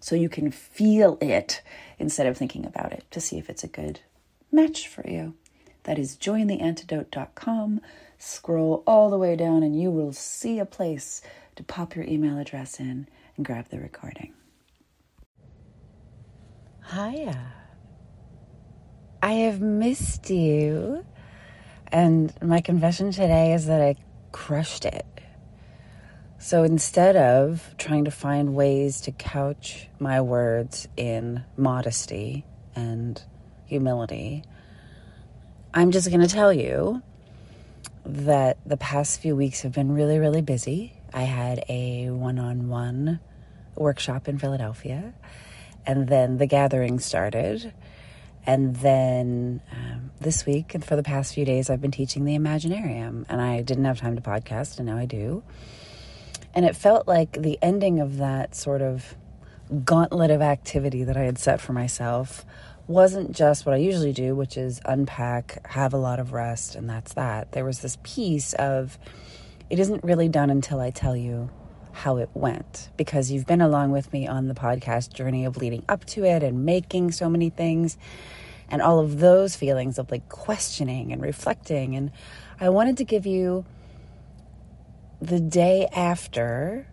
so you can feel it instead of thinking about it to see if it's a good match for you. That is jointheantidote.com. Scroll all the way down and you will see a place to pop your email address in and grab the recording. Hiya. I have missed you. And my confession today is that I crushed it. So instead of trying to find ways to couch my words in modesty and humility, I'm just going to tell you that the past few weeks have been really, really busy. I had a one on one workshop in Philadelphia, and then the gathering started. And then um, this week and for the past few days, I've been teaching the Imaginarium, and I didn't have time to podcast, and now I do. And it felt like the ending of that sort of gauntlet of activity that I had set for myself wasn't just what I usually do, which is unpack, have a lot of rest, and that's that. There was this piece of it isn't really done until I tell you how it went because you've been along with me on the podcast journey of leading up to it and making so many things and all of those feelings of like questioning and reflecting. And I wanted to give you the day after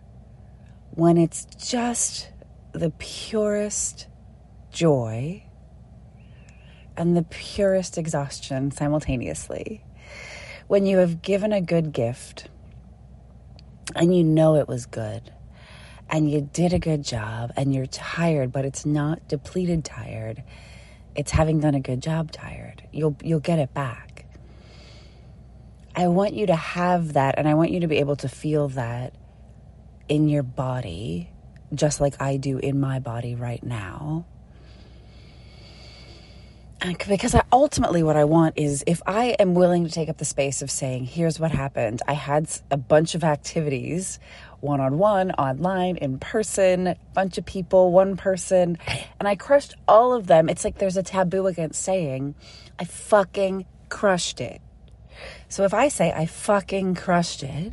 when it's just the purest joy and the purest exhaustion simultaneously. When you have given a good gift and you know it was good and you did a good job and you're tired, but it's not depleted tired. It's having done a good job tired. You'll you'll get it back. I want you to have that and I want you to be able to feel that in your body, just like I do in my body right now. And because I, ultimately, what I want is if I am willing to take up the space of saying, here's what happened. I had a bunch of activities one on one, online, in person, bunch of people, one person, and I crushed all of them. It's like there's a taboo against saying, I fucking crushed it. So if I say I fucking crushed it,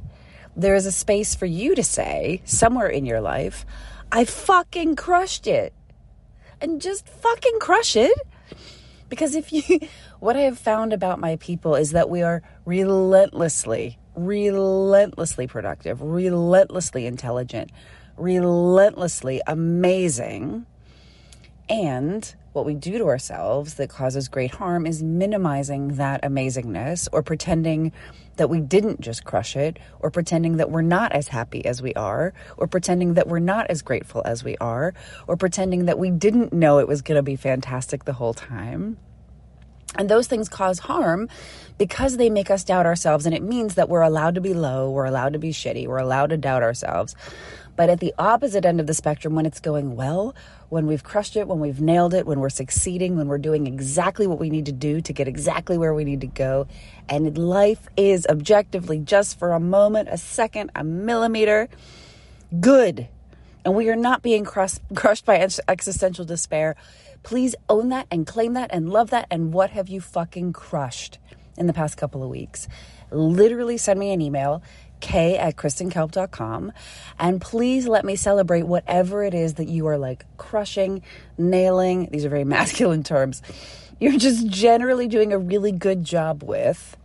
there is a space for you to say somewhere in your life, I fucking crushed it. And just fucking crush it. Because if you, what I have found about my people is that we are relentlessly, relentlessly productive, relentlessly intelligent, relentlessly amazing. And what we do to ourselves that causes great harm is minimizing that amazingness or pretending that we didn't just crush it or pretending that we're not as happy as we are or pretending that we're not as grateful as we are or pretending that we didn't know it was going to be fantastic the whole time. And those things cause harm because they make us doubt ourselves. And it means that we're allowed to be low, we're allowed to be shitty, we're allowed to doubt ourselves. But at the opposite end of the spectrum, when it's going well, when we've crushed it, when we've nailed it, when we're succeeding, when we're doing exactly what we need to do to get exactly where we need to go, and life is objectively just for a moment, a second, a millimeter good, and we are not being crushed, crushed by existential despair, please own that and claim that and love that. And what have you fucking crushed in the past couple of weeks? Literally send me an email k at kristenkalp.com. And please let me celebrate whatever it is that you are like crushing, nailing. These are very masculine terms. You're just generally doing a really good job with.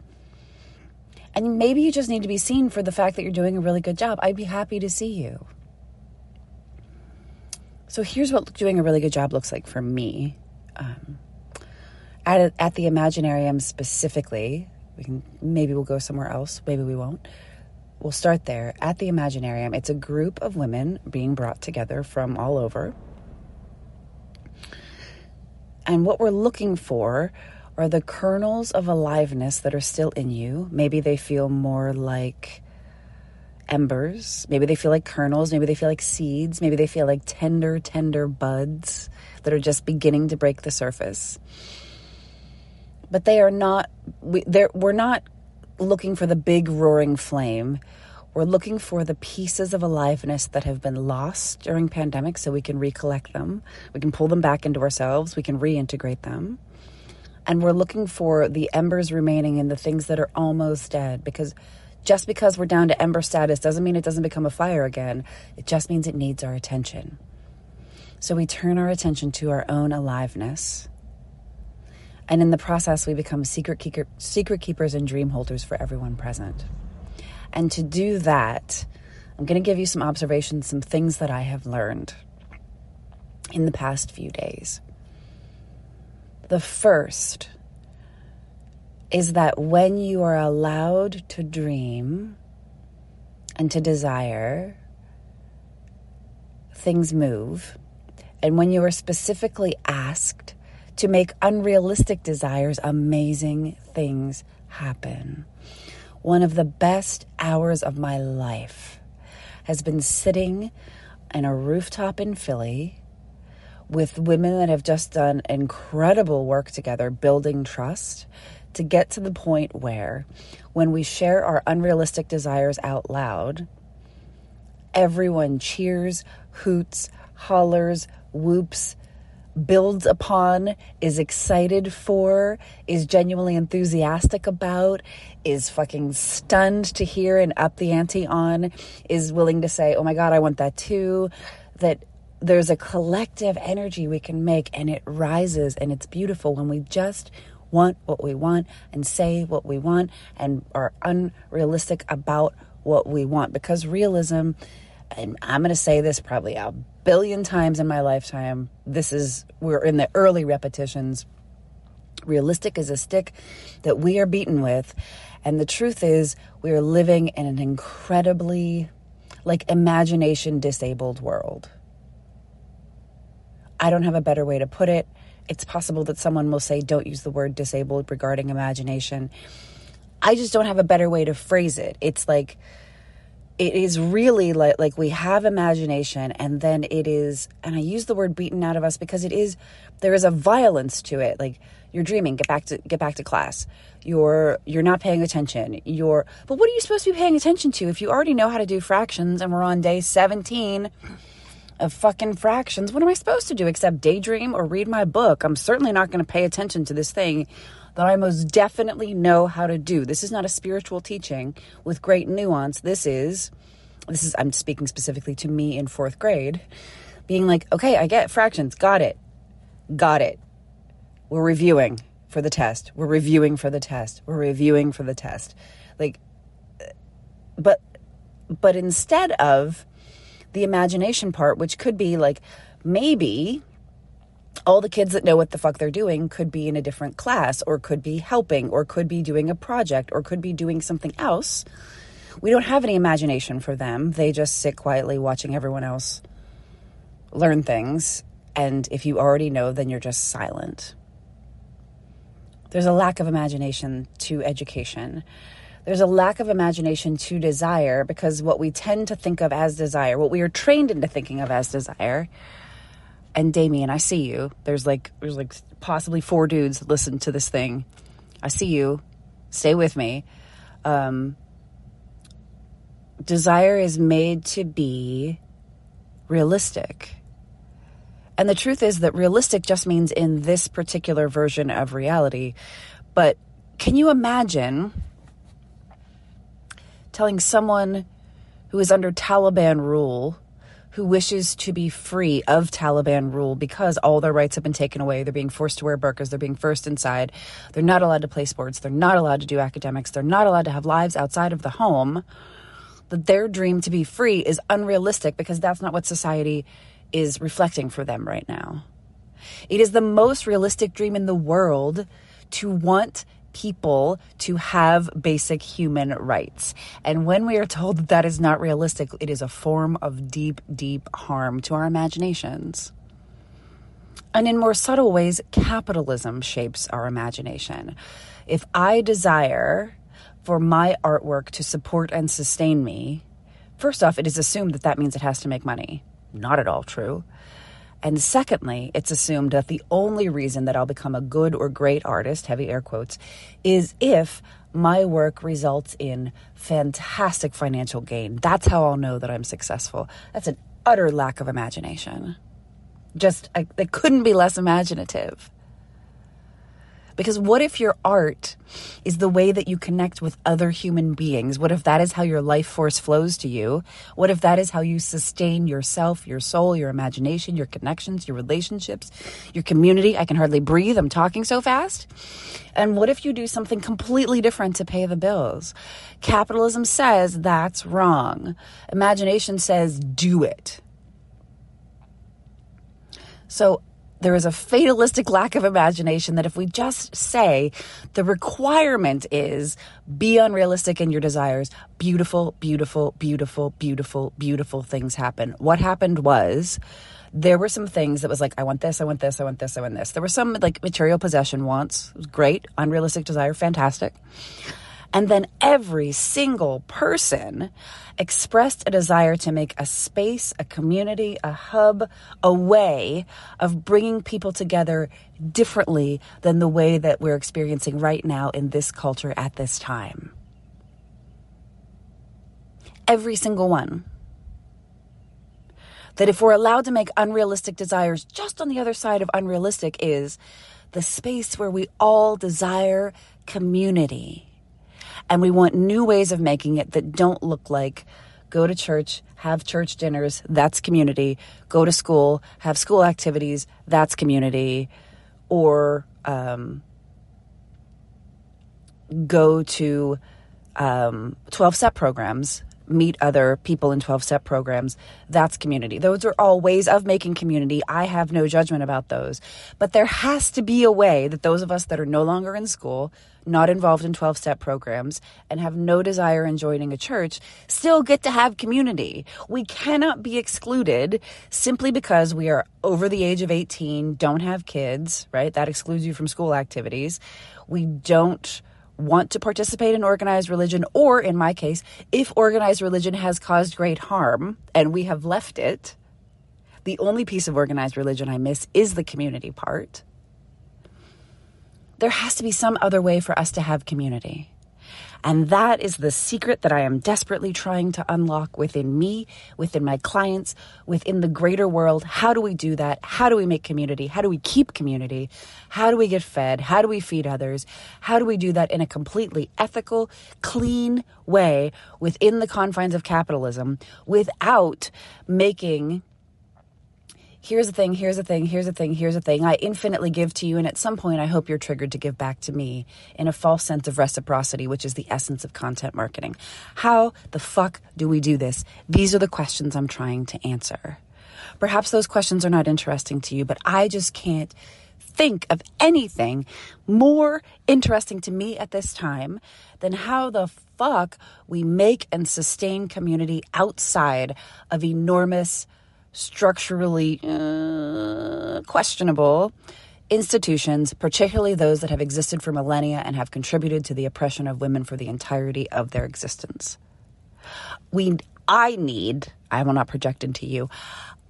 And maybe you just need to be seen for the fact that you're doing a really good job. I'd be happy to see you. So here's what doing a really good job looks like for me. Um, at, at the Imaginarium specifically, we can maybe we'll go somewhere else, maybe we won't. We'll start there at the Imaginarium. It's a group of women being brought together from all over. And what we're looking for are the kernels of aliveness that are still in you. Maybe they feel more like embers. Maybe they feel like kernels. Maybe they feel like seeds. Maybe they feel like tender, tender buds that are just beginning to break the surface. But they are not, we, we're not looking for the big roaring flame. We're looking for the pieces of aliveness that have been lost during pandemic so we can recollect them. We can pull them back into ourselves. We can reintegrate them. And we're looking for the embers remaining in the things that are almost dead because just because we're down to ember status doesn't mean it doesn't become a fire again. It just means it needs our attention. So we turn our attention to our own aliveness. And in the process, we become secret, keeper, secret keepers and dream holders for everyone present. And to do that, I'm going to give you some observations, some things that I have learned in the past few days. The first is that when you are allowed to dream and to desire, things move. And when you are specifically asked to make unrealistic desires, amazing things happen. One of the best hours of my life has been sitting in a rooftop in Philly with women that have just done incredible work together building trust to get to the point where when we share our unrealistic desires out loud, everyone cheers, hoots, hollers, whoops, builds upon, is excited for, is genuinely enthusiastic about, is fucking stunned to hear and up the ante on, is willing to say, oh my God, I want that too. That there's a collective energy we can make and it rises and it's beautiful when we just want what we want and say what we want and are unrealistic about what we want because realism and I'm going to say this probably a billion times in my lifetime this is we're in the early repetitions realistic is a stick that we are beaten with and the truth is we are living in an incredibly like imagination disabled world I don't have a better way to put it it's possible that someone will say, don't use the word disabled regarding imagination. I just don't have a better way to phrase it. It's like, it is really like, like we have imagination and then it is, and I use the word beaten out of us because it is, there is a violence to it. Like you're dreaming, get back to, get back to class. You're, you're not paying attention. You're, but what are you supposed to be paying attention to if you already know how to do fractions and we're on day 17? of fucking fractions. What am I supposed to do except daydream or read my book? I'm certainly not going to pay attention to this thing that I most definitely know how to do. This is not a spiritual teaching with great nuance. This is this is I'm speaking specifically to me in 4th grade, being like, "Okay, I get fractions. Got it. Got it. We're reviewing for the test. We're reviewing for the test. We're reviewing for the test." Like but but instead of the imagination part, which could be like maybe all the kids that know what the fuck they're doing could be in a different class or could be helping or could be doing a project or could be doing something else. We don't have any imagination for them. They just sit quietly watching everyone else learn things. And if you already know, then you're just silent. There's a lack of imagination to education there's a lack of imagination to desire because what we tend to think of as desire, what we are trained into thinking of as desire, and Damien, I see you. There's like there's like possibly four dudes listen to this thing. I see you. Stay with me. Um, desire is made to be realistic. And the truth is that realistic just means in this particular version of reality. But can you imagine telling someone who is under Taliban rule, who wishes to be free of Taliban rule because all their rights have been taken away. They're being forced to wear burqas. They're being forced inside. They're not allowed to play sports. They're not allowed to do academics. They're not allowed to have lives outside of the home. That their dream to be free is unrealistic because that's not what society is reflecting for them right now. It is the most realistic dream in the world to want people to have basic human rights. And when we are told that that is not realistic, it is a form of deep, deep harm to our imaginations. And in more subtle ways, capitalism shapes our imagination. If I desire for my artwork to support and sustain me, first off, it is assumed that that means it has to make money. Not at all true. And secondly, it's assumed that the only reason that I'll become a good or great artist, heavy air quotes, is if my work results in fantastic financial gain. That's how I'll know that I'm successful. That's an utter lack of imagination. Just, I, they couldn't be less imaginative. Because what if your art is the way that you connect with other human beings? What if that is how your life force flows to you? What if that is how you sustain yourself, your soul, your imagination, your connections, your relationships, your community? I can hardly breathe. I'm talking so fast. And what if you do something completely different to pay the bills? Capitalism says that's wrong. Imagination says do it. So there is a fatalistic lack of imagination that if we just say the requirement is be unrealistic in your desires, beautiful, beautiful, beautiful, beautiful, beautiful things happen. What happened was there were some things that was like, I want this, I want this, I want this, I want this. There were some like material possession wants, great, unrealistic desire, fantastic. And then every single person expressed a desire to make a space, a community, a hub, a way of bringing people together differently than the way that we're experiencing right now in this culture at this time. Every single one. That if we're allowed to make unrealistic desires, just on the other side of unrealistic is the space where we all desire community and we want new ways of making it that don't look like go to church, have church dinners, that's community, go to school, have school activities, that's community, or um, go to um, 12 step programs meet other people in 12 step programs. That's community. Those are all ways of making community. I have no judgment about those. But there has to be a way that those of us that are no longer in school, not involved in 12 step programs, and have no desire in joining a church still get to have community. We cannot be excluded simply because we are over the age of 18, don't have kids, right? That excludes you from school activities. We don't want to participate in organized religion, or in my case, if organized religion has caused great harm and we have left it, the only piece of organized religion I miss is the community part. There has to be some other way for us to have community. And that is the secret that I am desperately trying to unlock within me, within my clients, within the greater world. How do we do that? How do we make community? How do we keep community? How do we get fed? How do we feed others? How do we do that in a completely ethical, clean way within the confines of capitalism without making here's the thing, here's the thing, here's the thing, here's the thing. I infinitely give to you. And at some point, I hope you're triggered to give back to me in a false sense of reciprocity, which is the essence of content marketing. How the fuck do we do this? These are the questions I'm trying to answer. Perhaps those questions are not interesting to you, but I just can't think of anything more interesting to me at this time than how the fuck we make and sustain community outside of enormous structurally uh, questionable institutions, particularly those that have existed for millennia and have contributed to the oppression of women for the entirety of their existence. We, I need, I will not project into you,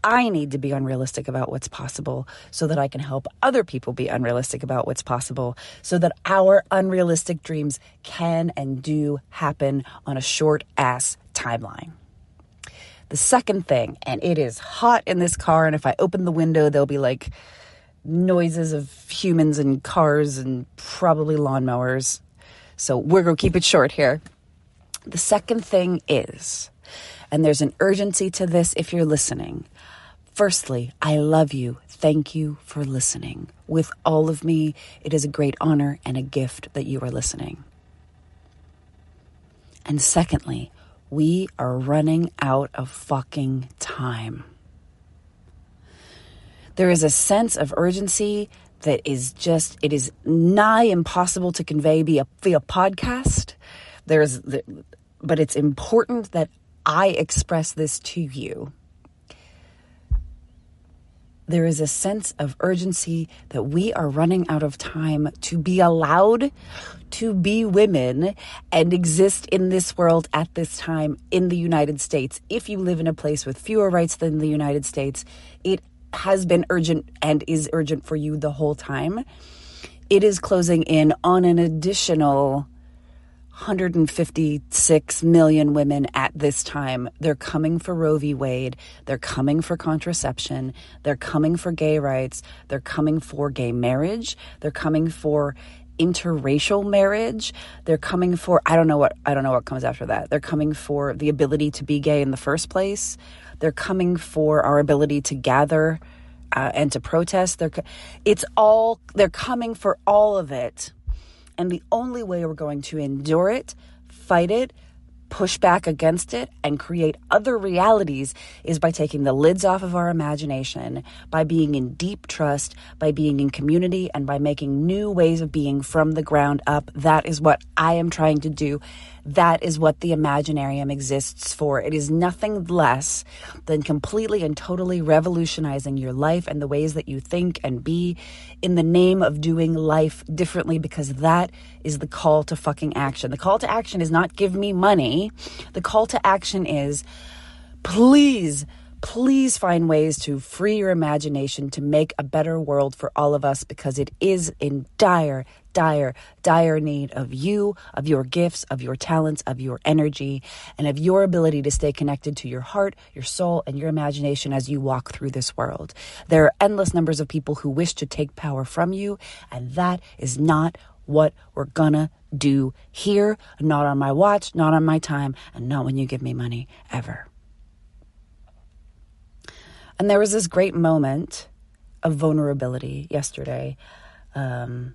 I need to be unrealistic about what's possible so that I can help other people be unrealistic about what's possible so that our unrealistic dreams can and do happen on a short ass timeline. The second thing, and it is hot in this car, and if I open the window, there'll be like noises of humans and cars and probably lawnmowers. So we're going to keep it short here. The second thing is, and there's an urgency to this if you're listening. Firstly, I love you. Thank you for listening. With all of me, it is a great honor and a gift that you are listening. And secondly, we are running out of fucking time. There is a sense of urgency that is just, it is nigh impossible to convey via, via podcast. There's, the, but it's important that I express this to you. There is a sense of urgency that we are running out of time to be allowed to be women and exist in this world at this time in the United States. If you live in a place with fewer rights than the United States, it has been urgent and is urgent for you the whole time. It is closing in on an additional 156 million women at this time. They're coming for Roe v. Wade. They're coming for contraception. They're coming for gay rights. They're coming for gay marriage. They're coming for interracial marriage. They're coming for I don't know what I don't know what comes after that. They're coming for the ability to be gay in the first place. They're coming for our ability to gather uh, and to protest. They're it's all they're coming for all of it. And the only way we're going to endure it, fight it, push back against it and create other realities is by taking the lids off of our imagination, by being in deep trust, by being in community, and by making new ways of being from the ground up. That is what I am trying to do. That is what the Imaginarium exists for. It is nothing less than completely and totally revolutionizing your life and the ways that you think and be in the name of doing life differently because that is the call to fucking action. The call to action is not give me money. The call to action is please please find ways to free your imagination to make a better world for all of us because it is in dire, dire, dire need of you, of your gifts, of your talents, of your energy, and of your ability to stay connected to your heart, your soul, and your imagination as you walk through this world. There are endless numbers of people who wish to take power from you, and that is not what we're gonna do here, not on my watch, not on my time, and not when you give me money ever. And there was this great moment of vulnerability yesterday. Um,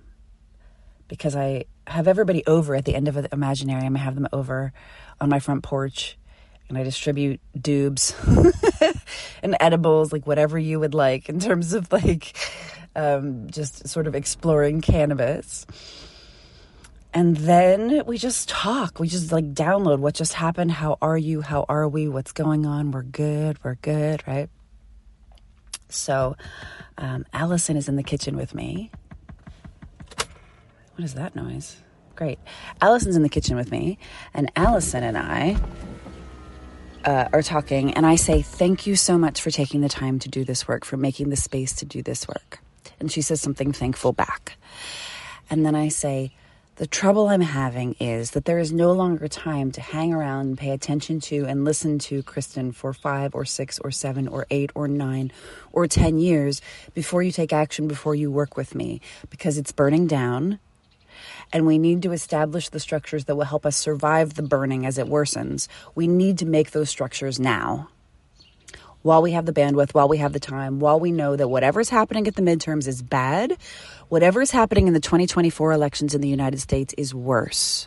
because I have everybody over at the end of the Imaginarium. I have them over on my front porch and I distribute doobs and edibles, like whatever you would like in terms of like um, just sort of exploring cannabis. And then we just talk. We just like download what just happened. How are you? How are we? What's going on? We're good. We're good, right? So, um, Allison is in the kitchen with me what is that noise? Great. Allison's in the kitchen with me, and Allison and I uh, are talking, and I say, Thank you so much for taking the time to do this work, for making the space to do this work. And she says something thankful back. And then I say, the trouble I'm having is that there is no longer time to hang around and pay attention to and listen to Kristen for five or six or seven or eight or nine or 10 years before you take action, before you work with me, because it's burning down and we need to establish the structures that will help us survive the burning as it worsens. We need to make those structures now. While we have the bandwidth, while we have the time, while we know that whatever's happening at the midterms is bad, whatever is happening in the 2024 elections in the United States is worse.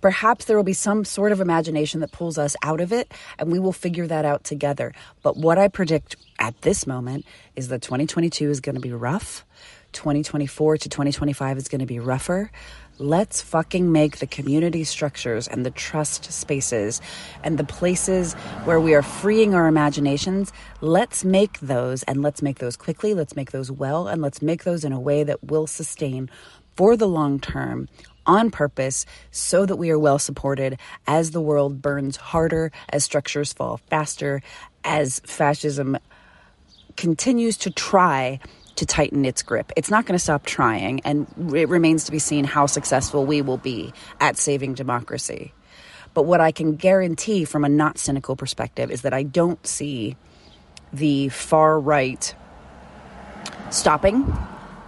Perhaps there will be some sort of imagination that pulls us out of it, and we will figure that out together. But what I predict at this moment is that 2022 is going to be rough. 2024 to 2025 is going to be rougher. Let's fucking make the community structures and the trust spaces and the places where we are freeing our imaginations. Let's make those and let's make those quickly. Let's make those well and let's make those in a way that will sustain for the long term on purpose so that we are well supported as the world burns harder, as structures fall faster, as fascism continues to try to tighten its grip. It's not going to stop trying, and it remains to be seen how successful we will be at saving democracy. But what I can guarantee from a not cynical perspective is that I don't see the far right stopping,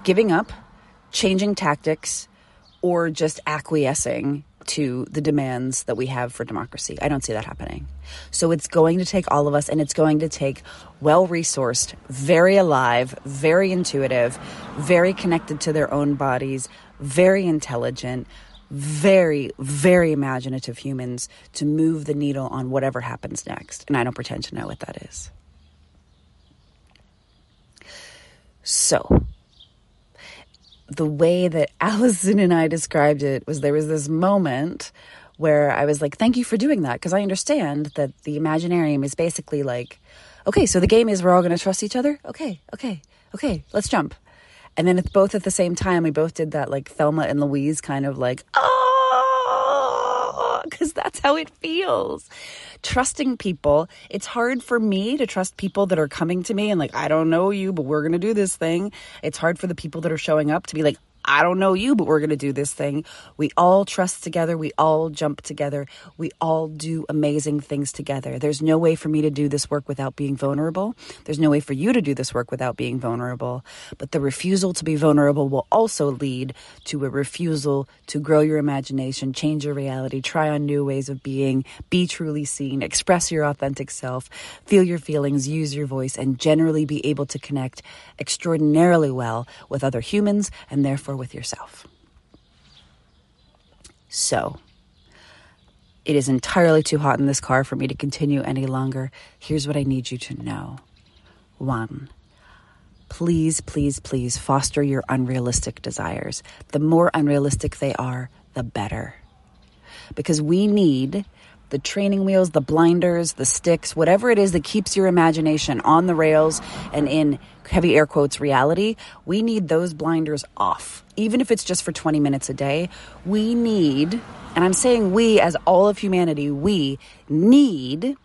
giving up, changing tactics, or just acquiescing to the demands that we have for democracy. I don't see that happening. So it's going to take all of us and it's going to take well resourced, very alive, very intuitive, very connected to their own bodies, very intelligent, very, very imaginative humans to move the needle on whatever happens next. And I don't pretend to know what that is. So, the way that Allison and I described it was there was this moment where I was like, thank you for doing that. Because I understand that the Imaginarium is basically like, okay, so the game is we're all going to trust each other. Okay, okay, okay, let's jump. And then both at the same time, we both did that like Thelma and Louise kind of like, oh, because that's how it feels. Trusting people, it's hard for me to trust people that are coming to me and like, I don't know you, but we're going to do this thing. It's hard for the people that are showing up to be like, I don't know you, but we're going to do this thing. We all trust together. We all jump together. We all do amazing things together. There's no way for me to do this work without being vulnerable. There's no way for you to do this work without being vulnerable. But the refusal to be vulnerable will also lead to a refusal to grow your imagination, change your reality, try on new ways of being, be truly seen, express your authentic self, feel your feelings, use your voice, and generally be able to connect extraordinarily well with other humans and therefore with yourself. So, it is entirely too hot in this car for me to continue any longer. Here's what I need you to know. One, please, please, please foster your unrealistic desires. The more unrealistic they are, the better. Because we need the training wheels, the blinders, the sticks, whatever it is that keeps your imagination on the rails and in heavy air quotes reality, we need those blinders off. Even if it's just for 20 minutes a day, we need, and I'm saying we as all of humanity, we need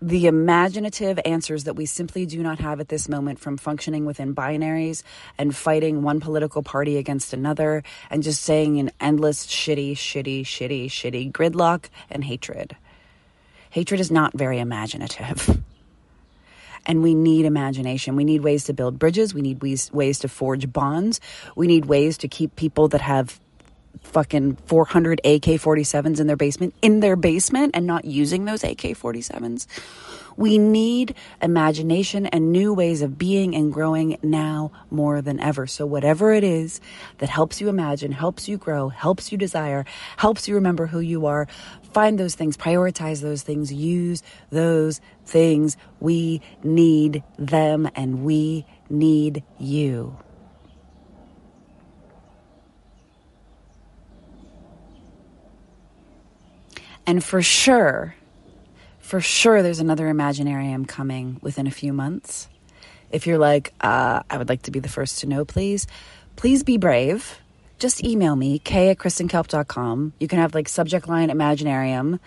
the imaginative answers that we simply do not have at this moment from functioning within binaries and fighting one political party against another and just saying an endless shitty, shitty, shitty, shitty gridlock and hatred. Hatred is not very imaginative. And we need imagination. We need ways to build bridges. We need ways, ways to forge bonds. We need ways to keep people that have fucking 400 AK 47s in their basement in their basement and not using those AK 47s. We need imagination and new ways of being and growing now more than ever. So, whatever it is that helps you imagine, helps you grow, helps you desire, helps you remember who you are, find those things, prioritize those things, use those things. We need them and we need you. And for sure, for sure, there's another Imaginarium coming within a few months. If you're like, uh, I would like to be the first to know, please, please be brave. Just email me, k at kristenkalp.com. You can have like subject line Imaginarium,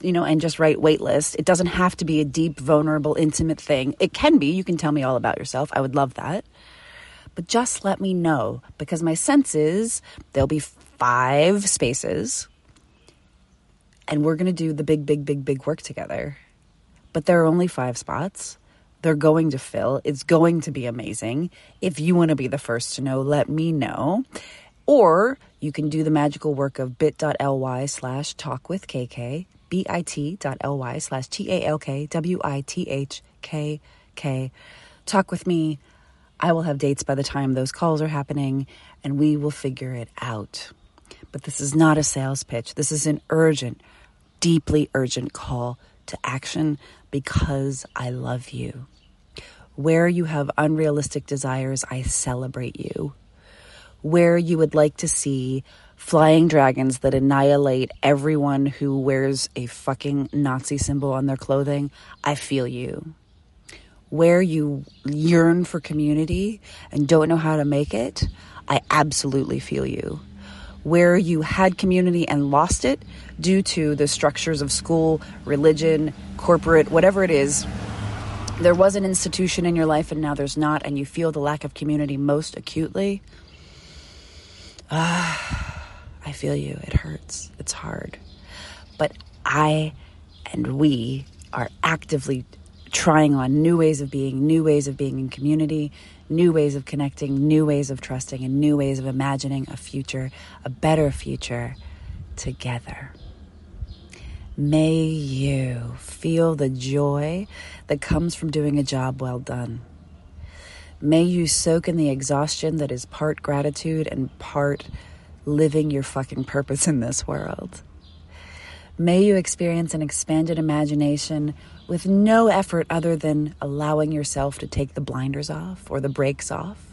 you know, and just write waitlist. It doesn't have to be a deep, vulnerable, intimate thing. It can be. You can tell me all about yourself. I would love that. But just let me know because my sense is there'll be five spaces and we're going to do the big, big, big, big work together. But there are only five spots. They're going to fill. It's going to be amazing. If you want to be the first to know, let me know. Or you can do the magical work of bit.ly slash talk bit.ly slash T A L K W I T H K K. Talk with me. I will have dates by the time those calls are happening, and we will figure it out. But this is not a sales pitch. This is an urgent, deeply urgent call to action because I love you. Where you have unrealistic desires, I celebrate you. Where you would like to see flying dragons that annihilate everyone who wears a fucking Nazi symbol on their clothing, I feel you. Where you yearn for community and don't know how to make it, I absolutely feel you where you had community and lost it due to the structures of school, religion, corporate, whatever it is. There was an institution in your life and now there's not, and you feel the lack of community most acutely. Ah, I feel you. It hurts. It's hard. But I and we are actively trying on new ways of being, new ways of being in community, new ways of connecting, new ways of trusting, and new ways of imagining a future, a better future together. May you feel the joy that comes from doing a job well done. May you soak in the exhaustion that is part gratitude and part living your fucking purpose in this world. May you experience an expanded imagination with no effort other than allowing yourself to take the blinders off or the brakes off.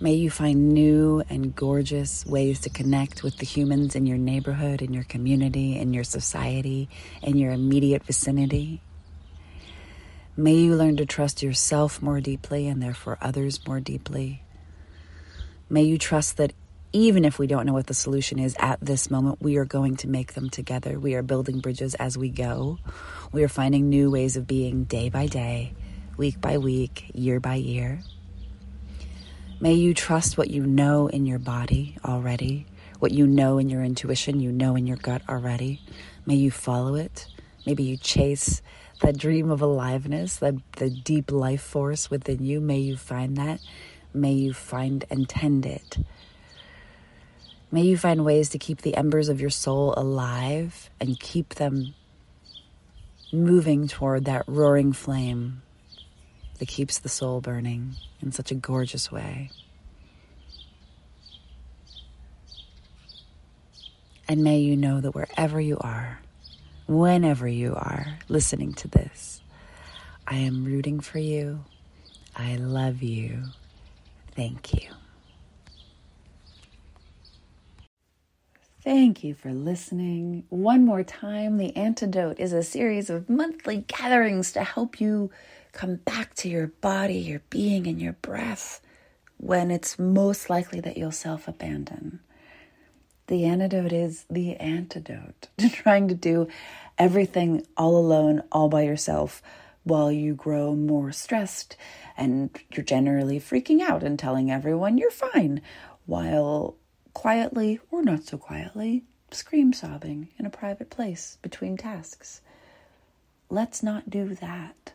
May you find new and gorgeous ways to connect with the humans in your neighborhood, in your community, in your society, in your immediate vicinity. May you learn to trust yourself more deeply and therefore others more deeply. May you trust that even if we don't know what the solution is at this moment, we are going to make them together. We are building bridges as we go. We are finding new ways of being day by day, week by week, year by year. May you trust what you know in your body already, what you know in your intuition, you know in your gut already. May you follow it. Maybe you chase that dream of aliveness, that the deep life force within you. May you find that. May you find and tend it May you find ways to keep the embers of your soul alive and keep them moving toward that roaring flame that keeps the soul burning in such a gorgeous way. And may you know that wherever you are, whenever you are listening to this, I am rooting for you. I love you. Thank you. Thank you for listening. One more time, The Antidote is a series of monthly gatherings to help you come back to your body, your being, and your breath when it's most likely that you'll self abandon. The antidote is the antidote to trying to do everything all alone, all by yourself, while you grow more stressed and you're generally freaking out and telling everyone you're fine, while quietly or not so quietly, scream sobbing in a private place between tasks. Let's not do that.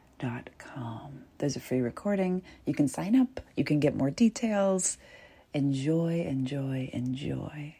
There's a free recording. You can sign up, you can get more details. Enjoy, enjoy, enjoy.